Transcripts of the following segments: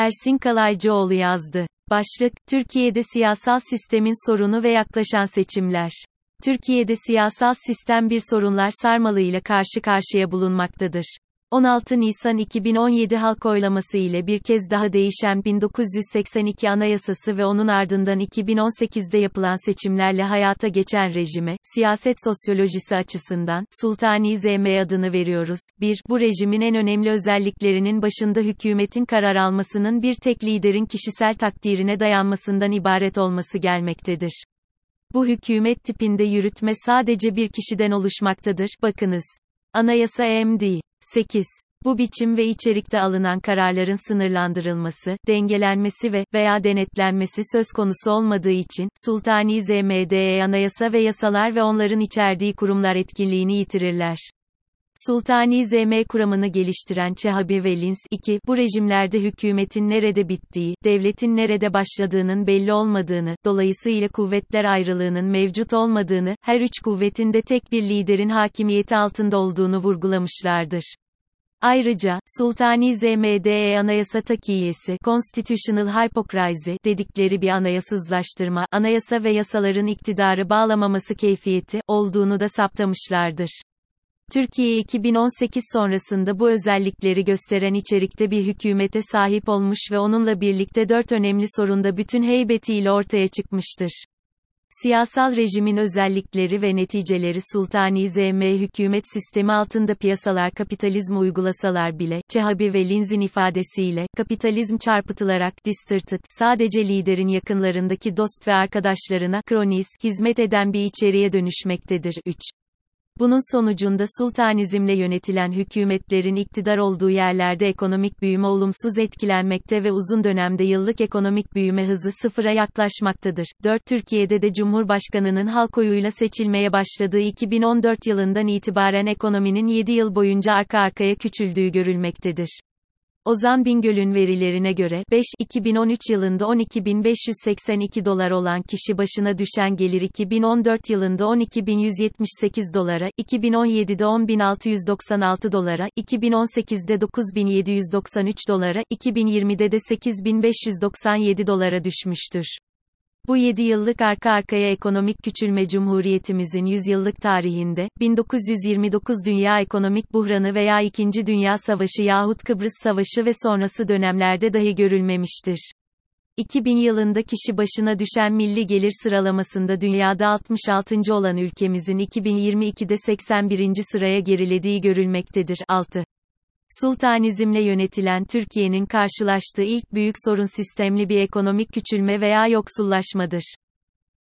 Ersin Kalaycıoğlu yazdı. Başlık, Türkiye'de siyasal sistemin sorunu ve yaklaşan seçimler. Türkiye'de siyasal sistem bir sorunlar sarmalıyla karşı karşıya bulunmaktadır. 16 Nisan 2017 halk oylaması ile bir kez daha değişen 1982 Anayasası ve onun ardından 2018'de yapılan seçimlerle hayata geçen rejime, siyaset sosyolojisi açısından, Sultani ZM adını veriyoruz. 1. Bu rejimin en önemli özelliklerinin başında hükümetin karar almasının bir tek liderin kişisel takdirine dayanmasından ibaret olması gelmektedir. Bu hükümet tipinde yürütme sadece bir kişiden oluşmaktadır, bakınız. Anayasa MD 8. Bu biçim ve içerikte alınan kararların sınırlandırılması, dengelenmesi ve veya denetlenmesi söz konusu olmadığı için, Sultani ZMDE anayasa ve yasalar ve onların içerdiği kurumlar etkinliğini yitirirler. Sultani ZM kuramını geliştiren Çehabi ve Lins 2, bu rejimlerde hükümetin nerede bittiği, devletin nerede başladığının belli olmadığını, dolayısıyla kuvvetler ayrılığının mevcut olmadığını, her üç kuvvetin de tek bir liderin hakimiyeti altında olduğunu vurgulamışlardır. Ayrıca, Sultani ZMDE Anayasa Takiyesi, Constitutional Hypocrisy dedikleri bir anayasızlaştırma, anayasa ve yasaların iktidarı bağlamaması keyfiyeti, olduğunu da saptamışlardır. Türkiye 2018 sonrasında bu özellikleri gösteren içerikte bir hükümete sahip olmuş ve onunla birlikte dört önemli sorunda bütün heybetiyle ortaya çıkmıştır. Siyasal rejimin özellikleri ve neticeleri Sultani ZM hükümet sistemi altında piyasalar kapitalizm uygulasalar bile, Çehabi ve Linz'in ifadesiyle, kapitalizm çarpıtılarak distorted, sadece liderin yakınlarındaki dost ve arkadaşlarına, kronis, hizmet eden bir içeriğe dönüşmektedir. 3. Bunun sonucunda sultanizmle yönetilen hükümetlerin iktidar olduğu yerlerde ekonomik büyüme olumsuz etkilenmekte ve uzun dönemde yıllık ekonomik büyüme hızı sıfıra yaklaşmaktadır. 4. Türkiye'de de Cumhurbaşkanının halk oyuyla seçilmeye başladığı 2014 yılından itibaren ekonominin 7 yıl boyunca arka arkaya küçüldüğü görülmektedir. Ozan Bingöl'ün verilerine göre, 5, 2013 yılında 12.582 dolar olan kişi başına düşen gelir 2014 yılında 12.178 dolara, 2017'de 10.696 dolara, 2018'de 9.793 dolara, 2020'de de 8.597 dolara düşmüştür. Bu 7 yıllık arka arkaya ekonomik küçülme Cumhuriyetimizin 100 yıllık tarihinde, 1929 Dünya Ekonomik Buhranı veya 2. Dünya Savaşı yahut Kıbrıs Savaşı ve sonrası dönemlerde dahi görülmemiştir. 2000 yılında kişi başına düşen milli gelir sıralamasında dünyada 66. olan ülkemizin 2022'de 81. sıraya gerilediği görülmektedir. 6. Sultanizmle yönetilen Türkiye'nin karşılaştığı ilk büyük sorun sistemli bir ekonomik küçülme veya yoksullaşmadır.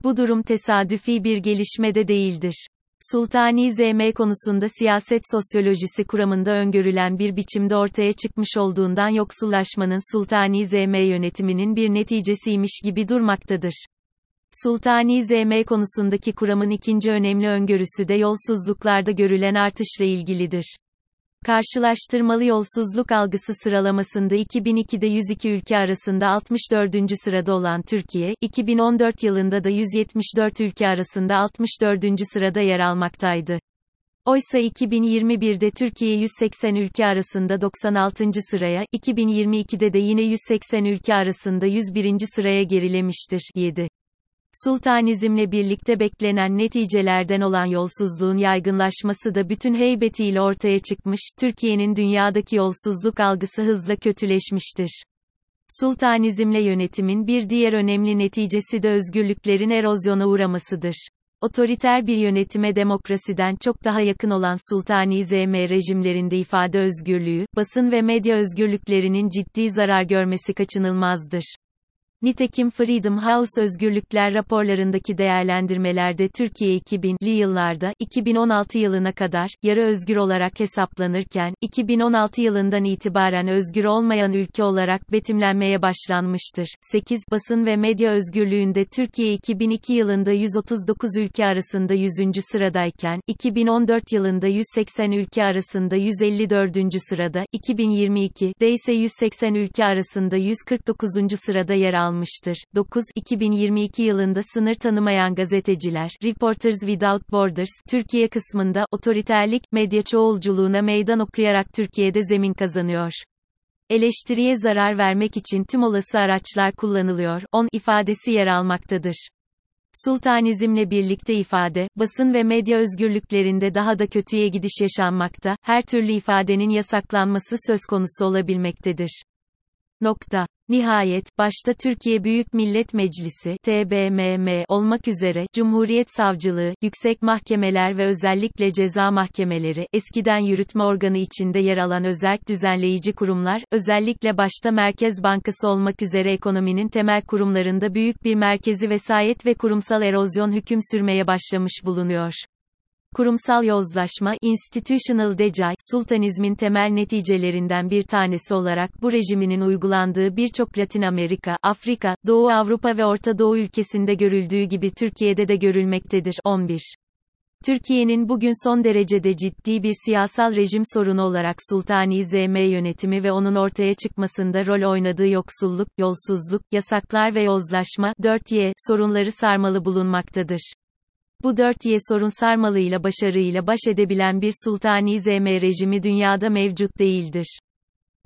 Bu durum tesadüfi bir gelişme de değildir. Sultani ZM konusunda siyaset sosyolojisi kuramında öngörülen bir biçimde ortaya çıkmış olduğundan yoksullaşmanın Sultani ZM yönetiminin bir neticesiymiş gibi durmaktadır. Sultani ZM konusundaki kuramın ikinci önemli öngörüsü de yolsuzluklarda görülen artışla ilgilidir. Karşılaştırmalı yolsuzluk algısı sıralamasında 2002'de 102 ülke arasında 64. sırada olan Türkiye, 2014 yılında da 174 ülke arasında 64. sırada yer almaktaydı. Oysa 2021'de Türkiye 180 ülke arasında 96. sıraya, 2022'de de yine 180 ülke arasında 101. sıraya gerilemiştir. 7. Sultanizmle birlikte beklenen neticelerden olan yolsuzluğun yaygınlaşması da bütün heybetiyle ortaya çıkmış, Türkiye'nin dünyadaki yolsuzluk algısı hızla kötüleşmiştir. Sultanizmle yönetimin bir diğer önemli neticesi de özgürlüklerin erozyona uğramasıdır. Otoriter bir yönetime demokrasiden çok daha yakın olan sultani ZM rejimlerinde ifade özgürlüğü, basın ve medya özgürlüklerinin ciddi zarar görmesi kaçınılmazdır. Nitekim Freedom House özgürlükler raporlarındaki değerlendirmelerde Türkiye 2000'li yıllarda, 2016 yılına kadar, yarı özgür olarak hesaplanırken, 2016 yılından itibaren özgür olmayan ülke olarak betimlenmeye başlanmıştır. 8. Basın ve medya özgürlüğünde Türkiye 2002 yılında 139 ülke arasında 100. sıradayken, 2014 yılında 180 ülke arasında 154. sırada, 2022'de ise 180 ülke arasında 149. sırada yer almıştır almıştır. 9. 2022 yılında sınır tanımayan gazeteciler, Reporters Without Borders, Türkiye kısmında, otoriterlik, medya çoğulculuğuna meydan okuyarak Türkiye'de zemin kazanıyor. Eleştiriye zarar vermek için tüm olası araçlar kullanılıyor, 10 ifadesi yer almaktadır. Sultanizmle birlikte ifade, basın ve medya özgürlüklerinde daha da kötüye gidiş yaşanmakta, her türlü ifadenin yasaklanması söz konusu olabilmektedir. Nokta. Nihayet, başta Türkiye Büyük Millet Meclisi, TBMM olmak üzere, Cumhuriyet Savcılığı, yüksek mahkemeler ve özellikle ceza mahkemeleri, eskiden yürütme organı içinde yer alan özerk düzenleyici kurumlar, özellikle başta Merkez Bankası olmak üzere ekonominin temel kurumlarında büyük bir merkezi vesayet ve kurumsal erozyon hüküm sürmeye başlamış bulunuyor. Kurumsal yozlaşma, institutional decay, sultanizmin temel neticelerinden bir tanesi olarak bu rejiminin uygulandığı birçok Latin Amerika, Afrika, Doğu Avrupa ve Orta Doğu ülkesinde görüldüğü gibi Türkiye'de de görülmektedir. 11. Türkiye'nin bugün son derecede ciddi bir siyasal rejim sorunu olarak Sultani ZM yönetimi ve onun ortaya çıkmasında rol oynadığı yoksulluk, yolsuzluk, yasaklar ve yozlaşma, 4Y, sorunları sarmalı bulunmaktadır. Bu dört Y sorun sarmalıyla başarıyla baş edebilen bir sultani ZM rejimi dünyada mevcut değildir.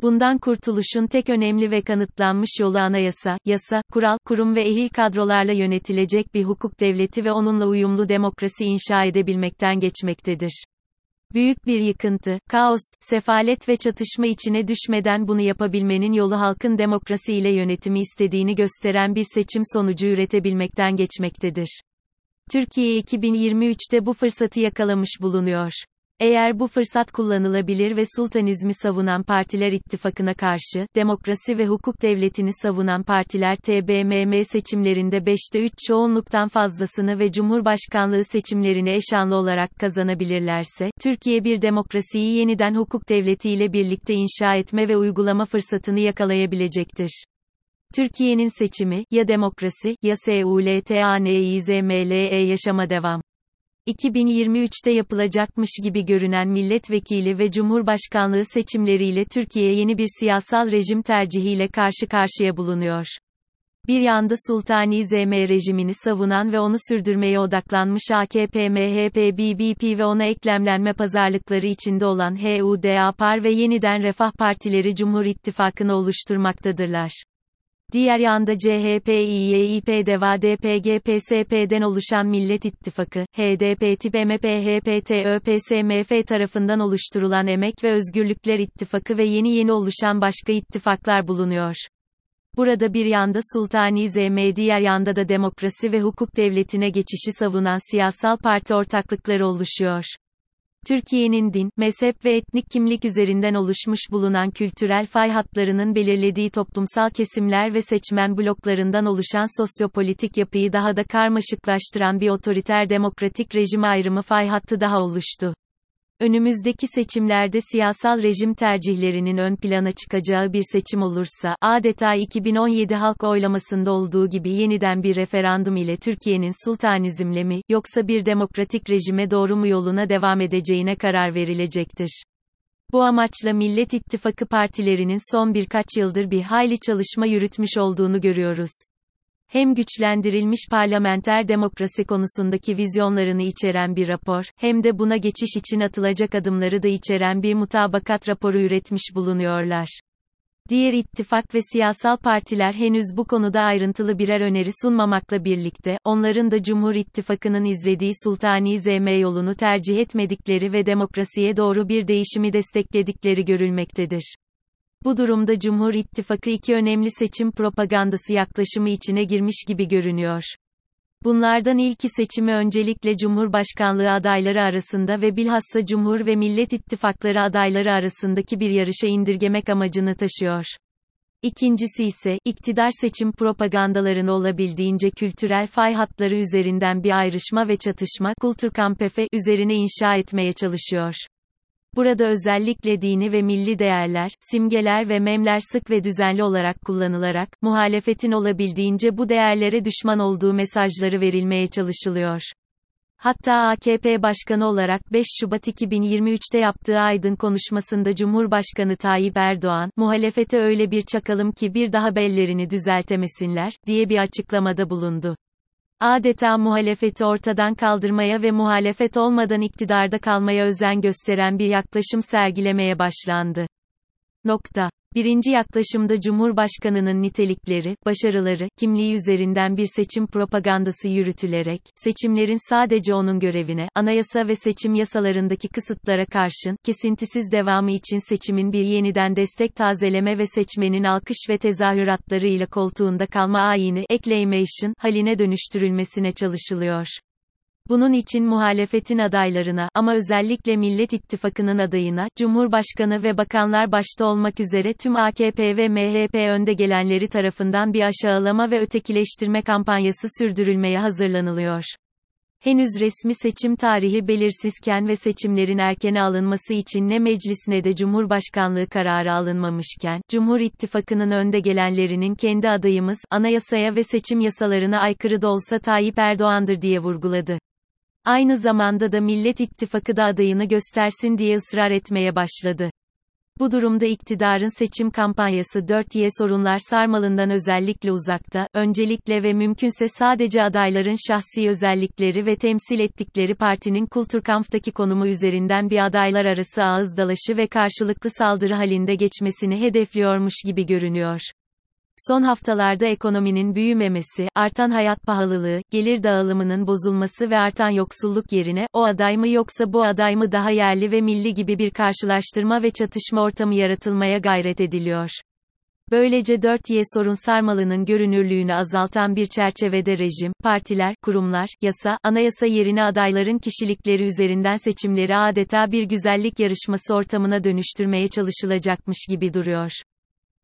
Bundan kurtuluşun tek önemli ve kanıtlanmış yolu anayasa, yasa, kural, kurum ve ehil kadrolarla yönetilecek bir hukuk devleti ve onunla uyumlu demokrasi inşa edebilmekten geçmektedir. Büyük bir yıkıntı, kaos, sefalet ve çatışma içine düşmeden bunu yapabilmenin yolu halkın demokrasi ile yönetimi istediğini gösteren bir seçim sonucu üretebilmekten geçmektedir. Türkiye 2023'te bu fırsatı yakalamış bulunuyor. Eğer bu fırsat kullanılabilir ve sultanizmi savunan partiler ittifakına karşı, demokrasi ve hukuk devletini savunan partiler TBMM seçimlerinde 5'te 3 çoğunluktan fazlasını ve Cumhurbaşkanlığı seçimlerini eşanlı olarak kazanabilirlerse, Türkiye bir demokrasiyi yeniden hukuk devletiyle birlikte inşa etme ve uygulama fırsatını yakalayabilecektir. Türkiye'nin seçimi, ya demokrasi, ya SULTANİZMLE yaşama devam. 2023'te yapılacakmış gibi görünen milletvekili ve cumhurbaşkanlığı seçimleriyle Türkiye yeni bir siyasal rejim tercihiyle karşı karşıya bulunuyor. Bir yanda Sultani ZM rejimini savunan ve onu sürdürmeye odaklanmış AKP, MHP, BBP ve ona eklemlenme pazarlıkları içinde olan HUDAPAR ve Yeniden Refah Partileri Cumhur İttifakı'nı oluşturmaktadırlar. Diğer yanda CHP, İYİP, DEVA, DPG, PSP'den oluşan Millet İttifakı, HDP, TİP, MHP, HPT, ÖPSMF tarafından oluşturulan Emek ve Özgürlükler İttifakı ve yeni yeni oluşan başka ittifaklar bulunuyor. Burada bir yanda Sultani ZM diğer yanda da demokrasi ve hukuk devletine geçişi savunan siyasal parti ortaklıkları oluşuyor. Türkiye'nin din, mezhep ve etnik kimlik üzerinden oluşmuş bulunan kültürel fay hatlarının belirlediği toplumsal kesimler ve seçmen bloklarından oluşan sosyopolitik yapıyı daha da karmaşıklaştıran bir otoriter demokratik rejim ayrımı fay hattı daha oluştu. Önümüzdeki seçimlerde siyasal rejim tercihlerinin ön plana çıkacağı bir seçim olursa, adeta 2017 halk oylamasında olduğu gibi yeniden bir referandum ile Türkiye'nin sultanizmle mi, yoksa bir demokratik rejime doğru mu yoluna devam edeceğine karar verilecektir. Bu amaçla Millet İttifakı partilerinin son birkaç yıldır bir hayli çalışma yürütmüş olduğunu görüyoruz hem güçlendirilmiş parlamenter demokrasi konusundaki vizyonlarını içeren bir rapor, hem de buna geçiş için atılacak adımları da içeren bir mutabakat raporu üretmiş bulunuyorlar. Diğer ittifak ve siyasal partiler henüz bu konuda ayrıntılı birer öneri sunmamakla birlikte, onların da Cumhur İttifakı'nın izlediği sultani ZM yolunu tercih etmedikleri ve demokrasiye doğru bir değişimi destekledikleri görülmektedir. Bu durumda Cumhur İttifakı iki önemli seçim propagandası yaklaşımı içine girmiş gibi görünüyor. Bunlardan ilki seçimi öncelikle Cumhurbaşkanlığı adayları arasında ve bilhassa Cumhur ve Millet İttifakları adayları arasındaki bir yarışa indirgemek amacını taşıyor. İkincisi ise, iktidar seçim propagandalarını olabildiğince kültürel fay hatları üzerinden bir ayrışma ve çatışma, kulturkampefe, üzerine inşa etmeye çalışıyor. Burada özellikle dini ve milli değerler, simgeler ve memler sık ve düzenli olarak kullanılarak, muhalefetin olabildiğince bu değerlere düşman olduğu mesajları verilmeye çalışılıyor. Hatta AKP Başkanı olarak 5 Şubat 2023'te yaptığı aydın konuşmasında Cumhurbaşkanı Tayyip Erdoğan, muhalefete öyle bir çakalım ki bir daha bellerini düzeltemesinler, diye bir açıklamada bulundu adeta muhalefeti ortadan kaldırmaya ve muhalefet olmadan iktidarda kalmaya özen gösteren bir yaklaşım sergilemeye başlandı. Nokta. Birinci yaklaşımda Cumhurbaşkanının nitelikleri, başarıları, kimliği üzerinden bir seçim propagandası yürütülerek, seçimlerin sadece onun görevine, anayasa ve seçim yasalarındaki kısıtlara karşın, kesintisiz devamı için seçimin bir yeniden destek tazeleme ve seçmenin alkış ve tezahüratlarıyla koltuğunda kalma ayini, acclamation, haline dönüştürülmesine çalışılıyor. Bunun için muhalefetin adaylarına ama özellikle Millet İttifakı'nın adayına, Cumhurbaşkanı ve bakanlar başta olmak üzere tüm AKP ve MHP önde gelenleri tarafından bir aşağılama ve ötekileştirme kampanyası sürdürülmeye hazırlanılıyor. Henüz resmi seçim tarihi belirsizken ve seçimlerin erkene alınması için ne meclis ne de Cumhurbaşkanlığı kararı alınmamışken, Cumhur İttifakı'nın önde gelenlerinin kendi adayımız, anayasaya ve seçim yasalarına aykırı da olsa Tayyip Erdoğan'dır diye vurguladı. Aynı zamanda da Millet İttifakı da adayını göstersin diye ısrar etmeye başladı. Bu durumda iktidarın seçim kampanyası 4Y sorunlar sarmalından özellikle uzakta, öncelikle ve mümkünse sadece adayların şahsi özellikleri ve temsil ettikleri partinin Kulturkampf'taki konumu üzerinden bir adaylar arası ağız dalaşı ve karşılıklı saldırı halinde geçmesini hedefliyormuş gibi görünüyor. Son haftalarda ekonominin büyümemesi, artan hayat pahalılığı, gelir dağılımının bozulması ve artan yoksulluk yerine, o aday mı yoksa bu aday mı daha yerli ve milli gibi bir karşılaştırma ve çatışma ortamı yaratılmaya gayret ediliyor. Böylece 4Y sorun sarmalının görünürlüğünü azaltan bir çerçevede rejim, partiler, kurumlar, yasa, anayasa yerine adayların kişilikleri üzerinden seçimleri adeta bir güzellik yarışması ortamına dönüştürmeye çalışılacakmış gibi duruyor.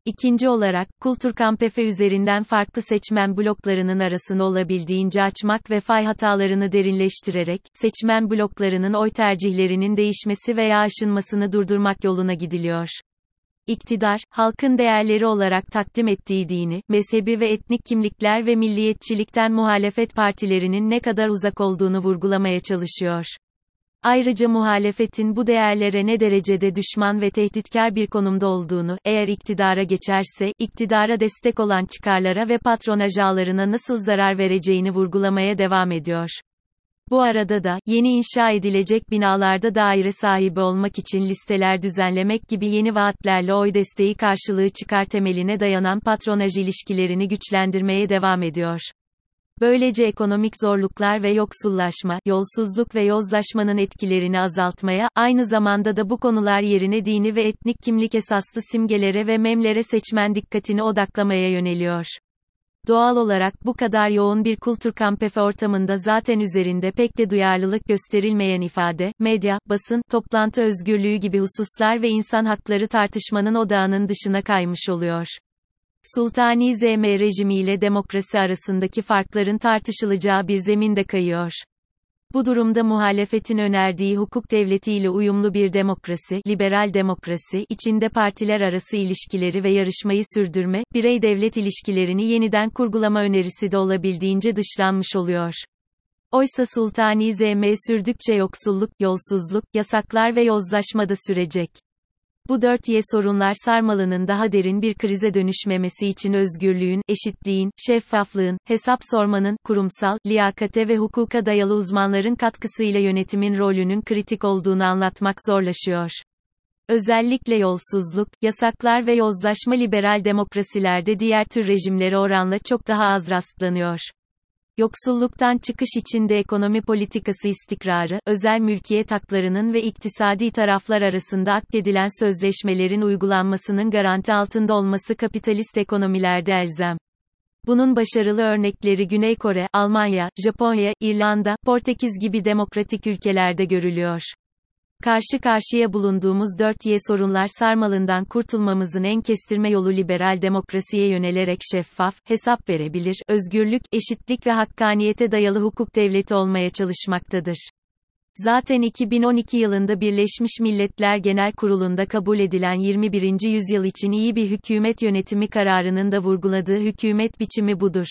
İkinci olarak, Kulturkampefe üzerinden farklı seçmen bloklarının arasını olabildiğince açmak ve fay hatalarını derinleştirerek, seçmen bloklarının oy tercihlerinin değişmesi veya aşınmasını durdurmak yoluna gidiliyor. İktidar, halkın değerleri olarak takdim ettiği dini, mezhebi ve etnik kimlikler ve milliyetçilikten muhalefet partilerinin ne kadar uzak olduğunu vurgulamaya çalışıyor. Ayrıca muhalefetin bu değerlere ne derecede düşman ve tehditkar bir konumda olduğunu, eğer iktidara geçerse, iktidara destek olan çıkarlara ve patronaj ağlarına nasıl zarar vereceğini vurgulamaya devam ediyor. Bu arada da, yeni inşa edilecek binalarda daire sahibi olmak için listeler düzenlemek gibi yeni vaatlerle oy desteği karşılığı çıkar temeline dayanan patronaj ilişkilerini güçlendirmeye devam ediyor. Böylece ekonomik zorluklar ve yoksullaşma, yolsuzluk ve yozlaşmanın etkilerini azaltmaya, aynı zamanda da bu konular yerine dini ve etnik kimlik esaslı simgelere ve memlere seçmen dikkatini odaklamaya yöneliyor. Doğal olarak bu kadar yoğun bir kultur kampefe ortamında zaten üzerinde pek de duyarlılık gösterilmeyen ifade, medya, basın, toplantı özgürlüğü gibi hususlar ve insan hakları tartışmanın odağının dışına kaymış oluyor. Sultani ZM rejimiyle demokrasi arasındaki farkların tartışılacağı bir zeminde kayıyor. Bu durumda muhalefetin önerdiği hukuk devletiyle uyumlu bir demokrasi, liberal demokrasi, içinde partiler arası ilişkileri ve yarışmayı sürdürme, birey-devlet ilişkilerini yeniden kurgulama önerisi de olabildiğince dışlanmış oluyor. Oysa Sultani ZM sürdükçe yoksulluk, yolsuzluk, yasaklar ve yozlaşma da sürecek. Bu 4Y sorunlar sarmalının daha derin bir krize dönüşmemesi için özgürlüğün, eşitliğin, şeffaflığın, hesap sormanın, kurumsal, liyakate ve hukuka dayalı uzmanların katkısıyla yönetimin rolünün kritik olduğunu anlatmak zorlaşıyor. Özellikle yolsuzluk, yasaklar ve yozlaşma liberal demokrasilerde diğer tür rejimlere oranla çok daha az rastlanıyor. Yoksulluktan çıkış içinde ekonomi politikası istikrarı, özel mülkiyet haklarının ve iktisadi taraflar arasında akdedilen sözleşmelerin uygulanmasının garanti altında olması kapitalist ekonomilerde elzem. Bunun başarılı örnekleri Güney Kore, Almanya, Japonya, İrlanda, Portekiz gibi demokratik ülkelerde görülüyor. Karşı karşıya bulunduğumuz 4Y sorunlar sarmalından kurtulmamızın en kestirme yolu liberal demokrasiye yönelerek şeffaf, hesap verebilir, özgürlük, eşitlik ve hakkaniyete dayalı hukuk devleti olmaya çalışmaktadır. Zaten 2012 yılında Birleşmiş Milletler Genel Kurulu'nda kabul edilen 21. yüzyıl için iyi bir hükümet yönetimi kararının da vurguladığı hükümet biçimi budur.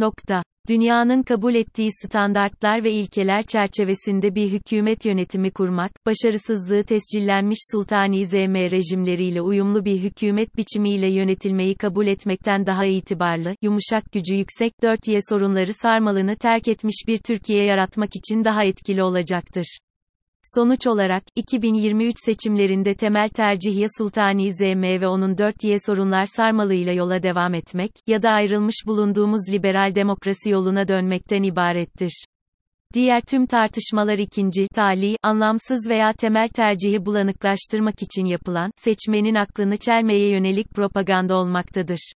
Nokta. Dünyanın kabul ettiği standartlar ve ilkeler çerçevesinde bir hükümet yönetimi kurmak, başarısızlığı tescillenmiş sultani ZM rejimleriyle uyumlu bir hükümet biçimiyle yönetilmeyi kabul etmekten daha itibarlı, yumuşak gücü yüksek, 4Y sorunları sarmalını terk etmiş bir Türkiye yaratmak için daha etkili olacaktır. Sonuç olarak, 2023 seçimlerinde temel tercih ya Sultani ZM ve onun 4Y sorunlar sarmalıyla yola devam etmek, ya da ayrılmış bulunduğumuz liberal demokrasi yoluna dönmekten ibarettir. Diğer tüm tartışmalar ikinci, tali, anlamsız veya temel tercihi bulanıklaştırmak için yapılan, seçmenin aklını çelmeye yönelik propaganda olmaktadır.